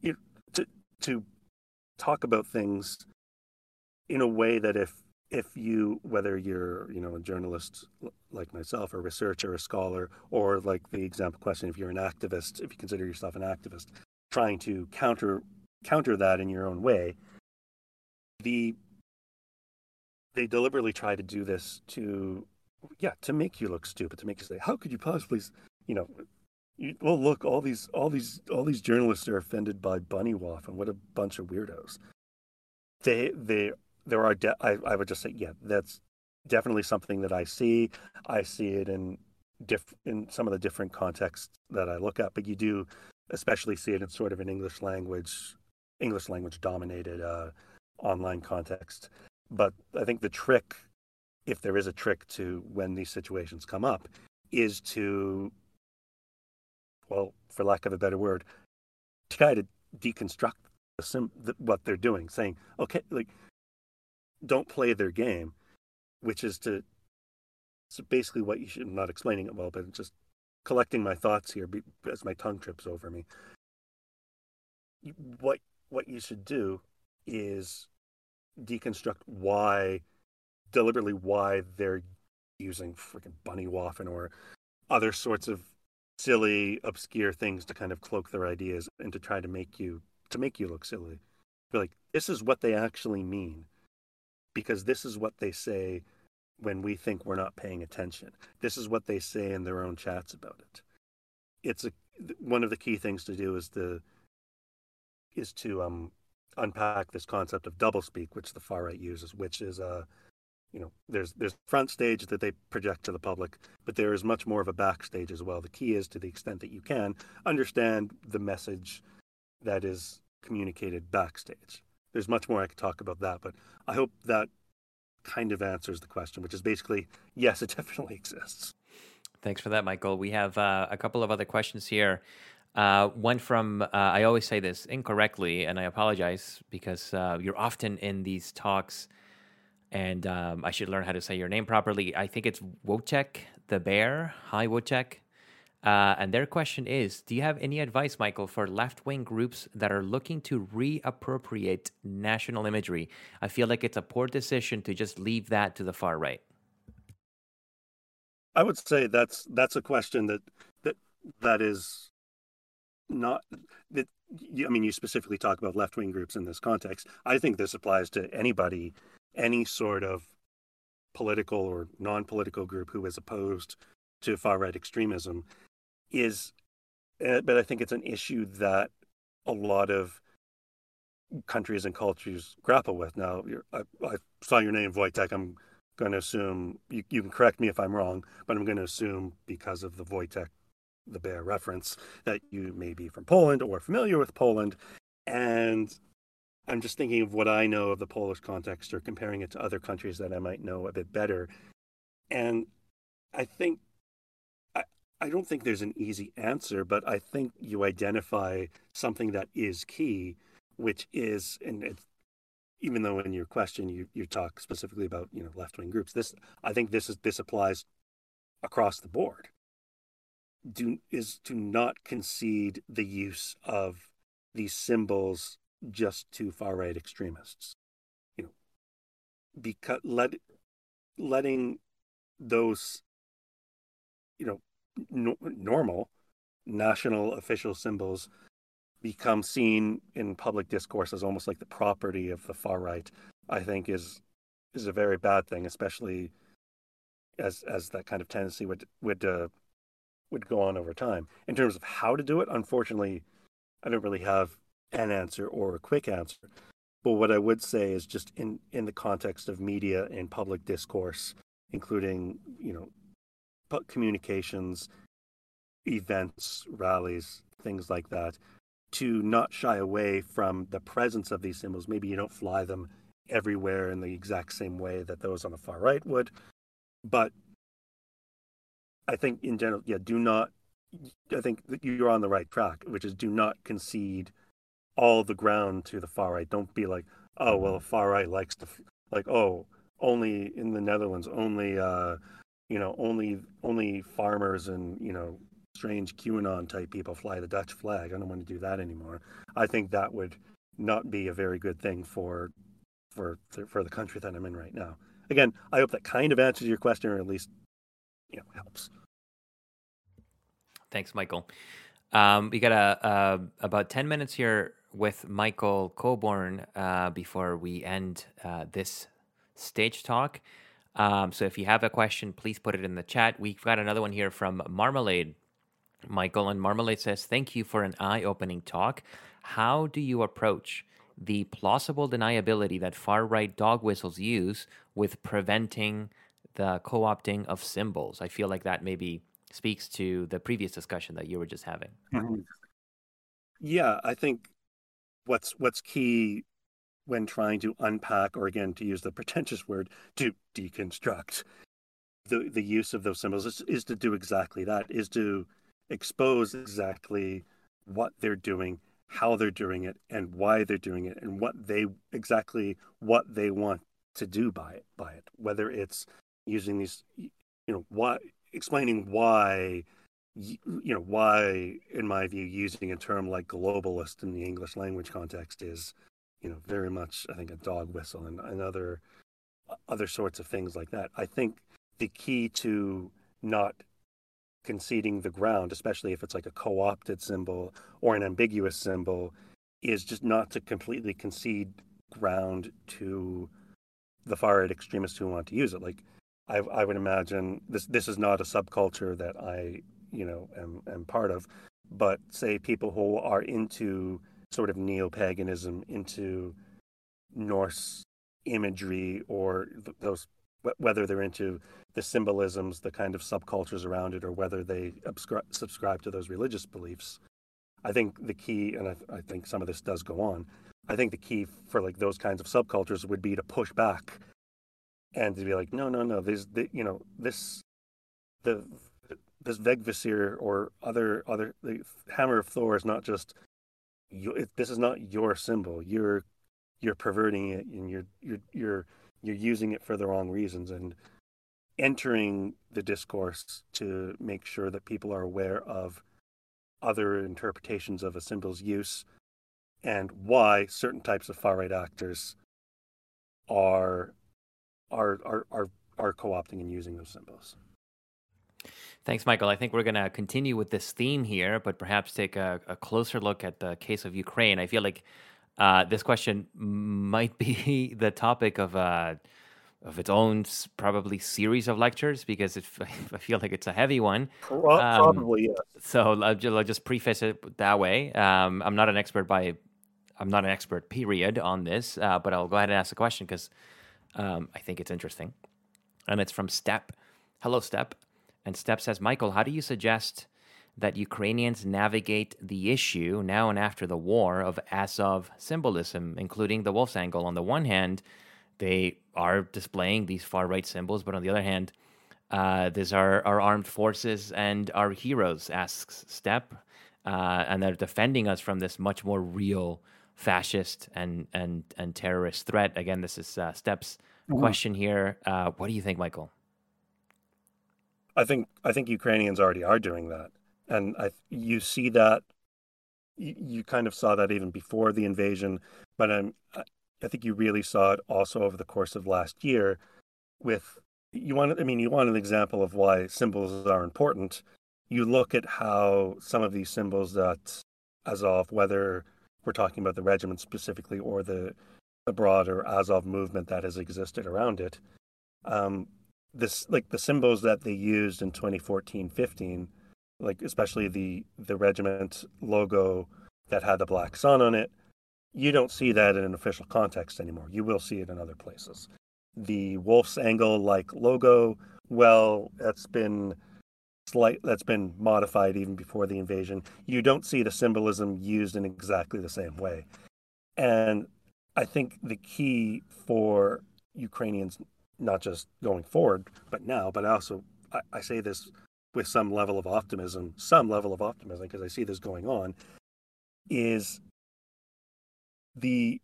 you know, to to talk about things in a way that if if you whether you're you know a journalist like myself a researcher a scholar or like the example question if you're an activist if you consider yourself an activist trying to counter counter that in your own way the they deliberately try to do this to yeah to make you look stupid to make you say how could you possibly you know you, well look all these all these all these journalists are offended by Bunnywaffen what a bunch of weirdos. They they there are de- I, I would just say yeah that's definitely something that i see. I see it in diff in some of the different contexts that i look at but you do especially see it in sort of an english language english language dominated uh, online context. But I think the trick, if there is a trick to when these situations come up, is to, well, for lack of a better word, try to deconstruct the sim- the, what they're doing, saying, okay, like, don't play their game, which is to, so basically what you should, I'm not explaining it well, but just collecting my thoughts here as my tongue trips over me. What what you should do is deconstruct why deliberately why they're using freaking Bunnywaffen or other sorts of silly obscure things to kind of cloak their ideas and to try to make you to make you look silly. Be like this is what they actually mean because this is what they say when we think we're not paying attention. This is what they say in their own chats about it. It's a one of the key things to do is to is to um unpack this concept of doublespeak, which the far right uses, which is a uh, you know there's there's front stage that they project to the public, but there is much more of a backstage as well. The key is to the extent that you can understand the message that is communicated backstage. There's much more I could talk about that, but I hope that kind of answers the question, which is basically yes, it definitely exists. Thanks for that, Michael. We have uh, a couple of other questions here. Uh, one from, uh, I always say this incorrectly, and I apologize because uh, you're often in these talks, and um, I should learn how to say your name properly. I think it's Wojciech the Bear. Hi, Wojciech. Uh, and their question is Do you have any advice, Michael, for left wing groups that are looking to reappropriate national imagery? I feel like it's a poor decision to just leave that to the far right. I would say that's that's a question that that that is not that I mean, you specifically talk about left wing groups in this context. I think this applies to anybody, any sort of political or non-political group who is opposed to far right extremism is uh, but I think it's an issue that a lot of countries and cultures grapple with. Now, I, I, saw your name, Wojtek. I'm going to assume you, you can correct me if I'm wrong, but I'm going to assume because of the Wojtek, the bear reference, that you may be from Poland or familiar with Poland. And I'm just thinking of what I know of the Polish context or comparing it to other countries that I might know a bit better. And I think I don't think there's an easy answer, but I think you identify something that is key, which is, and it's, even though in your question you, you talk specifically about you know left wing groups, this I think this is this applies across the board. Do is to not concede the use of these symbols just to far right extremists. You know, because let letting those you know no, normal national official symbols become seen in public discourse as almost like the property of the far right, I think is is a very bad thing, especially as as that kind of tendency would would uh, would go on over time. In terms of how to do it, unfortunately, I don't really have an answer or a quick answer. But what I would say is just in in the context of media and public discourse, including you know communications, events, rallies, things like that, to not shy away from the presence of these symbols. Maybe you don't fly them everywhere in the exact same way that those on the far right would, but I think in general, yeah, do not. I think you're on the right track, which is do not concede all the ground to the far right. Don't be like, oh well, the far right likes to like, oh, only in the Netherlands, only uh, you know, only only farmers and you know strange QAnon type people fly the Dutch flag. I don't want to do that anymore. I think that would not be a very good thing for for for the country that I'm in right now. Again, I hope that kind of answers your question, or at least you know helps. Thanks, Michael. Um, we got a, about ten minutes here with Michael Colborne uh, before we end uh, this stage talk. Um, so if you have a question, please put it in the chat. We've got another one here from Marmalade, Michael. And Marmalade says, Thank you for an eye opening talk. How do you approach the plausible deniability that far right dog whistles use with preventing the co opting of symbols? I feel like that maybe speaks to the previous discussion that you were just having. Mm-hmm. Yeah, I think what's what's key when trying to unpack, or again, to use the pretentious word, to deconstruct the, the use of those symbols is, is to do exactly that, is to expose exactly what they're doing, how they're doing it, and why they're doing it, and what they exactly what they want to do by it, by it. Whether it's using these, you know, why explaining why you know why in my view using a term like globalist in the english language context is you know, very much, I think, a dog whistle and, and other other sorts of things like that. I think the key to not conceding the ground, especially if it's like a co-opted symbol or an ambiguous symbol, is just not to completely concede ground to the far right extremists who want to use it. Like, I, I would imagine this this is not a subculture that I you know am am part of, but say people who are into sort of neo paganism into Norse imagery or th- those whether they're into the symbolisms, the kind of subcultures around it, or whether they subscribe to those religious beliefs. I think the key, and I, I, think some of this does go on. I think the key for like those kinds of subcultures would be to push back and to be like, no, no, no. this, the, you know, this, the, this Vegvisir or other, other, the Hammer of Thor is not just you, this is not your symbol. You're you're perverting it, and you're you're you're you're using it for the wrong reasons, and entering the discourse to make sure that people are aware of other interpretations of a symbol's use and why certain types of far right actors are are are are, are co-opting and using those symbols. Thanks, Michael. I think we're going to continue with this theme here, but perhaps take a, a, closer look at the case of Ukraine. I feel like uh, this question might be the topic of a, of its own probably series of lectures because it, I feel like it's a heavy one. Pro- um, probably, yes. So I'll just, I'll just, preface it that way. Um, I'm not an expert by, I'm not an expert period on this, uh, but I'll go ahead and ask the question because um, I think it's interesting. And it's from Step. Hello, Step. And Step says, Michael, how do you suggest that Ukrainians navigate the issue now and after the war of Azov symbolism, including the Wolfsangel? On the one hand, they are displaying these far right symbols, but on the other hand, uh, these are our armed forces and our heroes, asks Step. Uh, and they're defending us from this much more real fascist and and and terrorist threat. Again, this is uh, Step's mm-hmm. question here. Uh, what do you think, Michael? I think I think Ukrainians already are doing that, and I you see that you, you kind of saw that even before the invasion, but I'm I think you really saw it also over the course of last year with you want I mean you want an example of why symbols are important. You look at how some of these symbols that Azov, whether we're talking about the regiment specifically or the the broader Azov movement that has existed around it, um, this like the symbols that they used in 2014-15, like especially the the regiment logo that had the black sun on it, you don't see that in an official context anymore. You will see it in other places. The Wolfsangel like logo, well, that's been slight that's been modified even before the invasion. You don't see the symbolism used in exactly the same way. And I think the key for Ukrainians, not just going forward, but now, but also I, I say this with some level of optimism, some level of optimism, because I see this going on, is the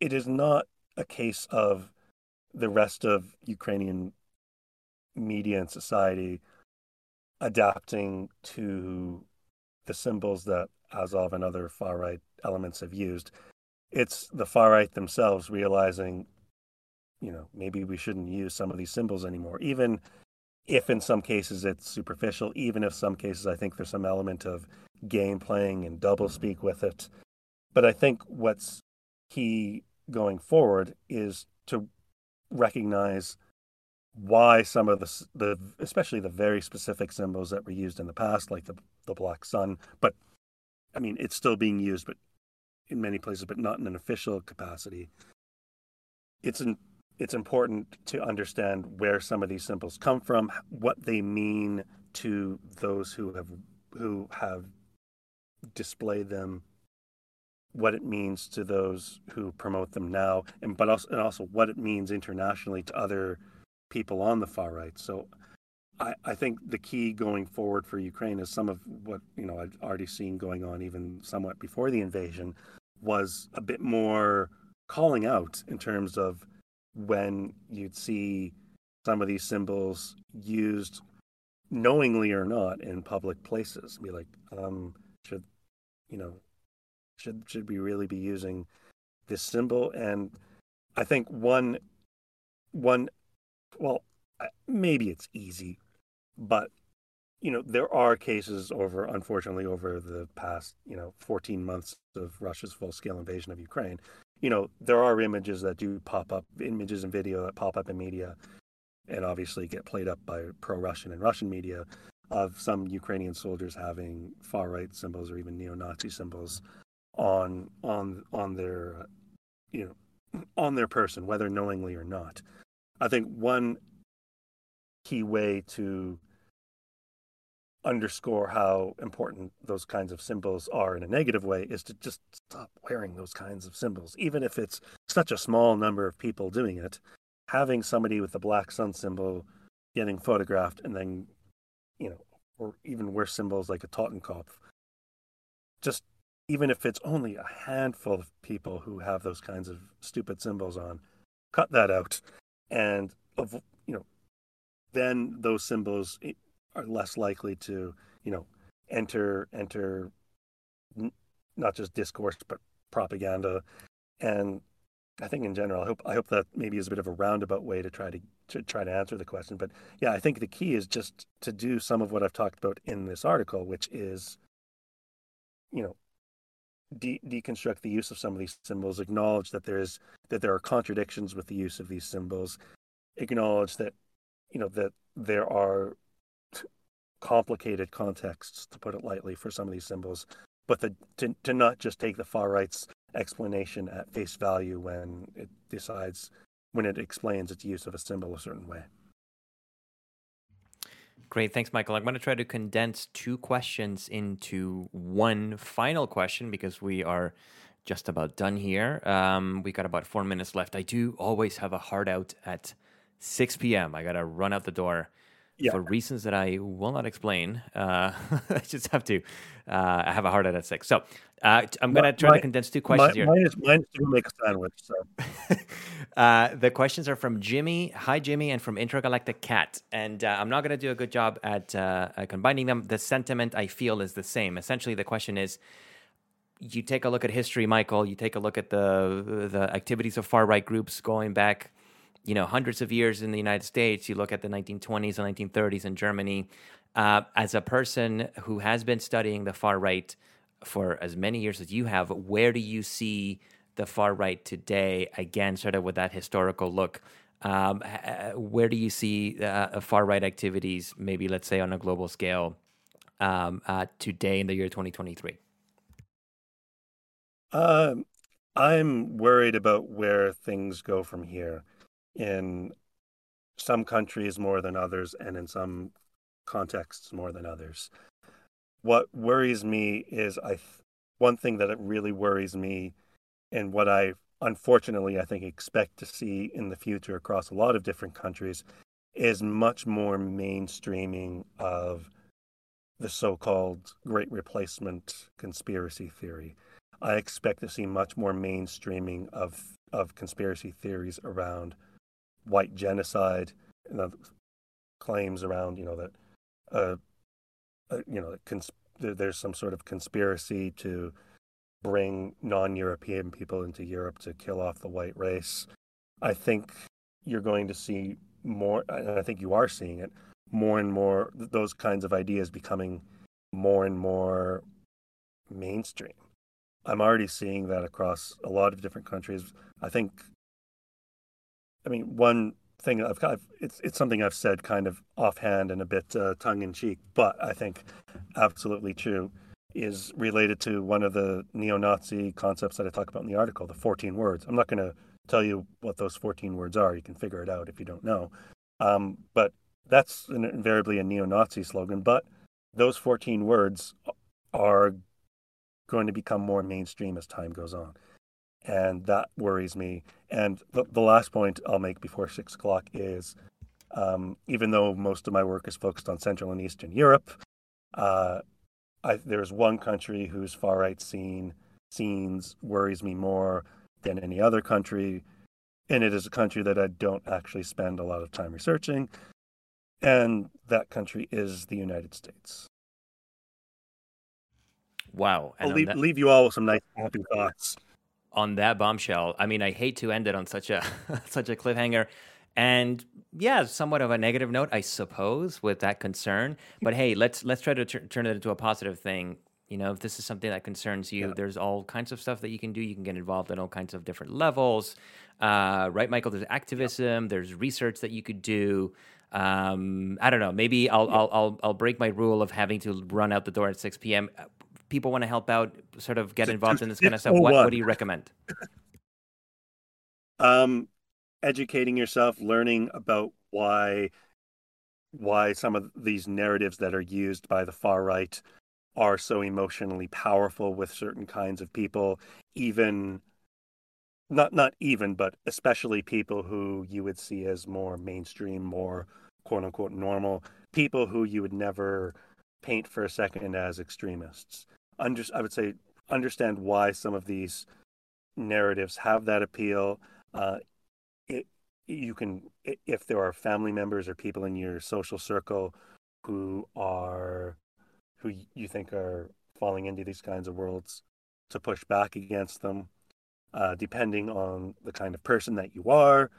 it is not a case of the rest of Ukrainian media and society adapting to the symbols that Azov and other far right elements have used. It's the far right themselves realizing, you know, maybe we shouldn't use some of these symbols anymore, even if in some cases it's superficial, even if some cases I think there's some element of game playing and double speak with it. But I think what's key going forward is to recognize why some of the, the especially the very specific symbols that were used in the past, like the, the black sun, but I mean, it's still being used, but in many places, but not in an official capacity. It's an, it's important to understand where some of these symbols come from, what they mean to those who have who have displayed them what it means to those who promote them now, and but also and also what it means internationally to other people on the far right. So I, I think the key going forward for Ukraine is some of what you know I've already seen going on even somewhat before the invasion was a bit more calling out in terms of when you'd see some of these symbols used knowingly or not in public places. Be like, um, should you know should should we really be using this symbol? And I think one one well maybe it's easy, but you know there are cases over unfortunately over the past you know 14 months of Russia's full scale invasion of Ukraine. You know there are images that do pop up, images and video that pop up in media, and obviously get played up by pro-Russian and Russian media of some Ukrainian soldiers having far right symbols or even neo-Nazi symbols on on on their you know on their person whether knowingly or not i think one key way to underscore how important those kinds of symbols are in a negative way is to just stop wearing those kinds of symbols. Even if it's such a small number of people doing it having somebody with the black sun symbol getting photographed and then you know or even worse symbols like a totenkopf. Just even if it's only a handful of people who have those kinds of stupid symbols on, cut that out, and you know, then those symbols are less likely to you know enter enter not just discourse but propaganda, and I think in general, I hope I hope that maybe is a bit of a roundabout way to try to to try to answer the question. But yeah, I think the key is just to do some of what I've talked about in this article, which is, you know, de- deconstruct the use of some of these symbols, acknowledge that there is that there are contradictions with the use of these symbols, acknowledge that you know that there are complicated contexts, to put it lightly, for some of these symbols, but the, to, to not just take the far right's explanation at face value when it decides, when it explains its use of a symbol a certain way. Great. Thanks, Michael. I'm going to try to condense two questions into one final question because we are just about done here. Um, we got about four minutes left. I do always have a hard out at 6 p.m. I got to run out the door yeah. for reasons that I will not explain. Uh, I just have to. Uh, I have a hard out at six. So uh, I'm going to try my, to condense two questions my, here. Mine is, mine is to make a sandwich. So. Uh, the questions are from Jimmy. Hi, Jimmy, and from Intergalactic Cat. And uh, I'm not going to do a good job at uh, combining them. The sentiment I feel is the same. Essentially, the question is you take a look at history, Michael. You take a look at the the activities of far right groups going back you know hundreds of years in the United States. You look at the 1920s and 1930s in Germany. Uh, as a person who has been studying the far right for as many years as you have, where do you see the far right today? Again, sort of with that historical look. Um, where do you see uh, far right activities, maybe let's say on a global scale, um, uh, today in the year 2023? Um, I'm worried about where things go from here in some countries more than others, and in some contexts more than others. What worries me is I one thing that it really worries me, and what I unfortunately I think expect to see in the future across a lot of different countries, is much more mainstreaming of the so-called Great Replacement conspiracy theory. I expect to see much more mainstreaming of of conspiracy theories around white genocide claims around you know that uh, uh you know cons- there's some sort of conspiracy to bring non-European people into Europe to kill off the white race. I think you're going to see more, and I think you are seeing it more and more. Those kinds of ideas becoming more and more mainstream. I'm already seeing that across a lot of different countries. I think I mean, one thing I've, I've it's it's something I've said kind of offhand and a bit uh, tongue in cheek, but I think absolutely true is related to one of the neo-Nazi concepts that I talk about in the article, the 14 words. I'm not going to tell you what those 14 words are. You can figure it out if you don't know. Um, but that's invariably a neo-Nazi slogan. But those 14 words are going to become more mainstream as time goes on and that worries me. And the, the last point I'll make before six o'clock is, um, even though most of my work is focused on Central and Eastern Europe, uh, I, there's one country whose far right scene scenes worries me more than any other country, and it is a country that I don't actually spend a lot of time researching, and that country is the United States. Wow! I'll leave, that... leave you all with some nice happy thoughts on that bombshell. I mean, I hate to end it on such a such a cliffhanger. And yeah, somewhat of a negative note, I suppose, with that concern. But hey, let's let's try to t- turn it into a positive thing. You know, if this is something that concerns you, yeah. there's all kinds of stuff that you can do. You can get involved in all kinds of different levels, uh, right, Michael? There's activism. Yeah. There's research that you could do. Um, I don't know. Maybe I'll, yeah. I'll I'll I'll break my rule of having to run out the door at 6 p.m people want to help out, sort of get involved in this kind of stuff, what, what do you recommend? Um, educating yourself, learning about why why some of these narratives that are used by the far right are so emotionally powerful with certain kinds of people, even not not even, but especially people who you would see as more mainstream, more quote unquote normal, people who you would never paint for a second as extremists under, I would say understand why some of these narratives have that appeal. Uh, it, you can, if there are family members or people in your social circle who are, who you think are falling into these kinds of worlds, to push back against them, uh, depending on the kind of person that you are,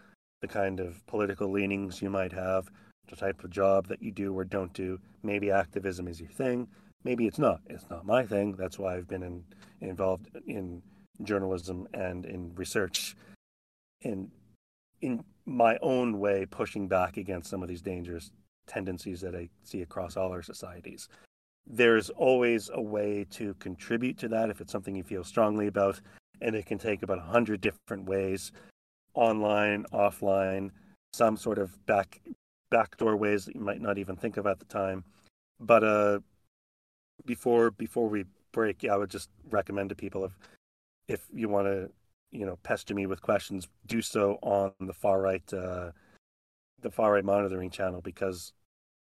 the kind of political leanings you might have, the type of job that you do or don't do. Maybe activism is your thing maybe it's not. It's not my thing. That's why I've been in, involved in journalism and in research. And in my own way pushing back against some of these dangerous tendencies that I see across all our societies. There's always a way to contribute to that if it's something you feel strongly about, and it can take about a hundred different ways, online, offline, some sort of back backdoor ways that you might not even think of at the time. But uh, before before we break, I would just recommend to people if if you want to you know pester me with questions, do so on the far right uh, the far right monitoring channel because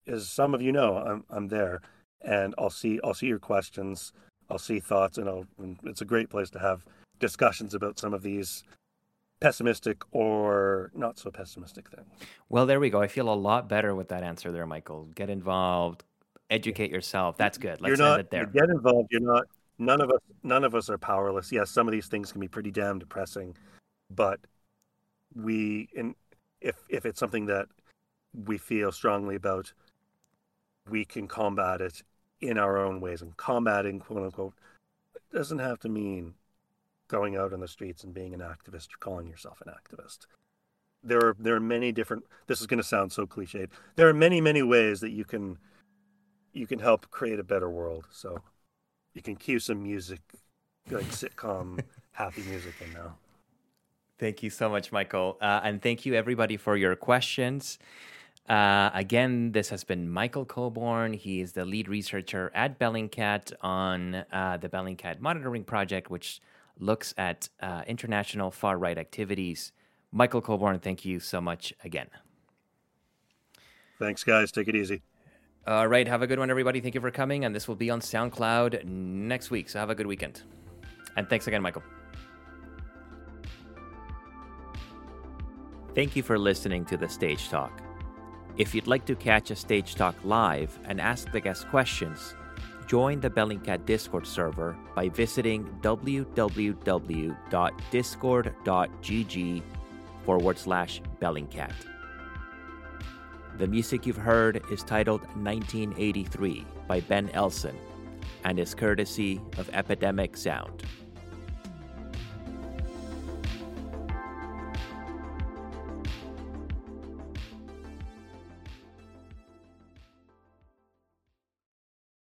as some of you know, I'm I'm there and I'll see I'll see your questions, I'll see thoughts, and I'll and it's a great place to have discussions about some of these pessimistic or not so pessimistic things. Well, there we go. I feel a lot better with that answer there, Michael. Get involved, educate yourself. That's good. Let's you're not, end it there. Get involved. You're not. None of us. None of us are powerless. Yes, some of these things can be pretty damn depressing, but we, and if if it's something that we feel strongly about, we can combat it in our own ways. And combating, quote unquote, doesn't have to mean going out on the streets and being an activist or calling yourself an activist. There are there are many different. This is going to sound so cliched. There are many many ways that you can you can help create a better world. So you can cue some music, like sitcom happy music in now. Thank you so much, Michael, uh, and thank you everybody for your questions. Uh, again, this has been Michael Colborne. He is the lead researcher at Bellingcat on uh, the Bellingcat Monitoring Project, which looks at uh, international far right activities. Michael Colborne, thank you so much again. Thanks, guys. Take it easy. All right. Have a good one, everybody. Thank you for coming. And this will be on SoundCloud next week. So have a good weekend. And thanks again, Michael. Thank you for listening to the Stage Talk. If you'd like to catch a Stage Talk live and ask the guest questions, join the Bellingcat Discord server by visiting www.discord.gg forward slash Bellingcat. The music you've heard is titled 1983 by Ben Elson and is courtesy of Epidemic Sound.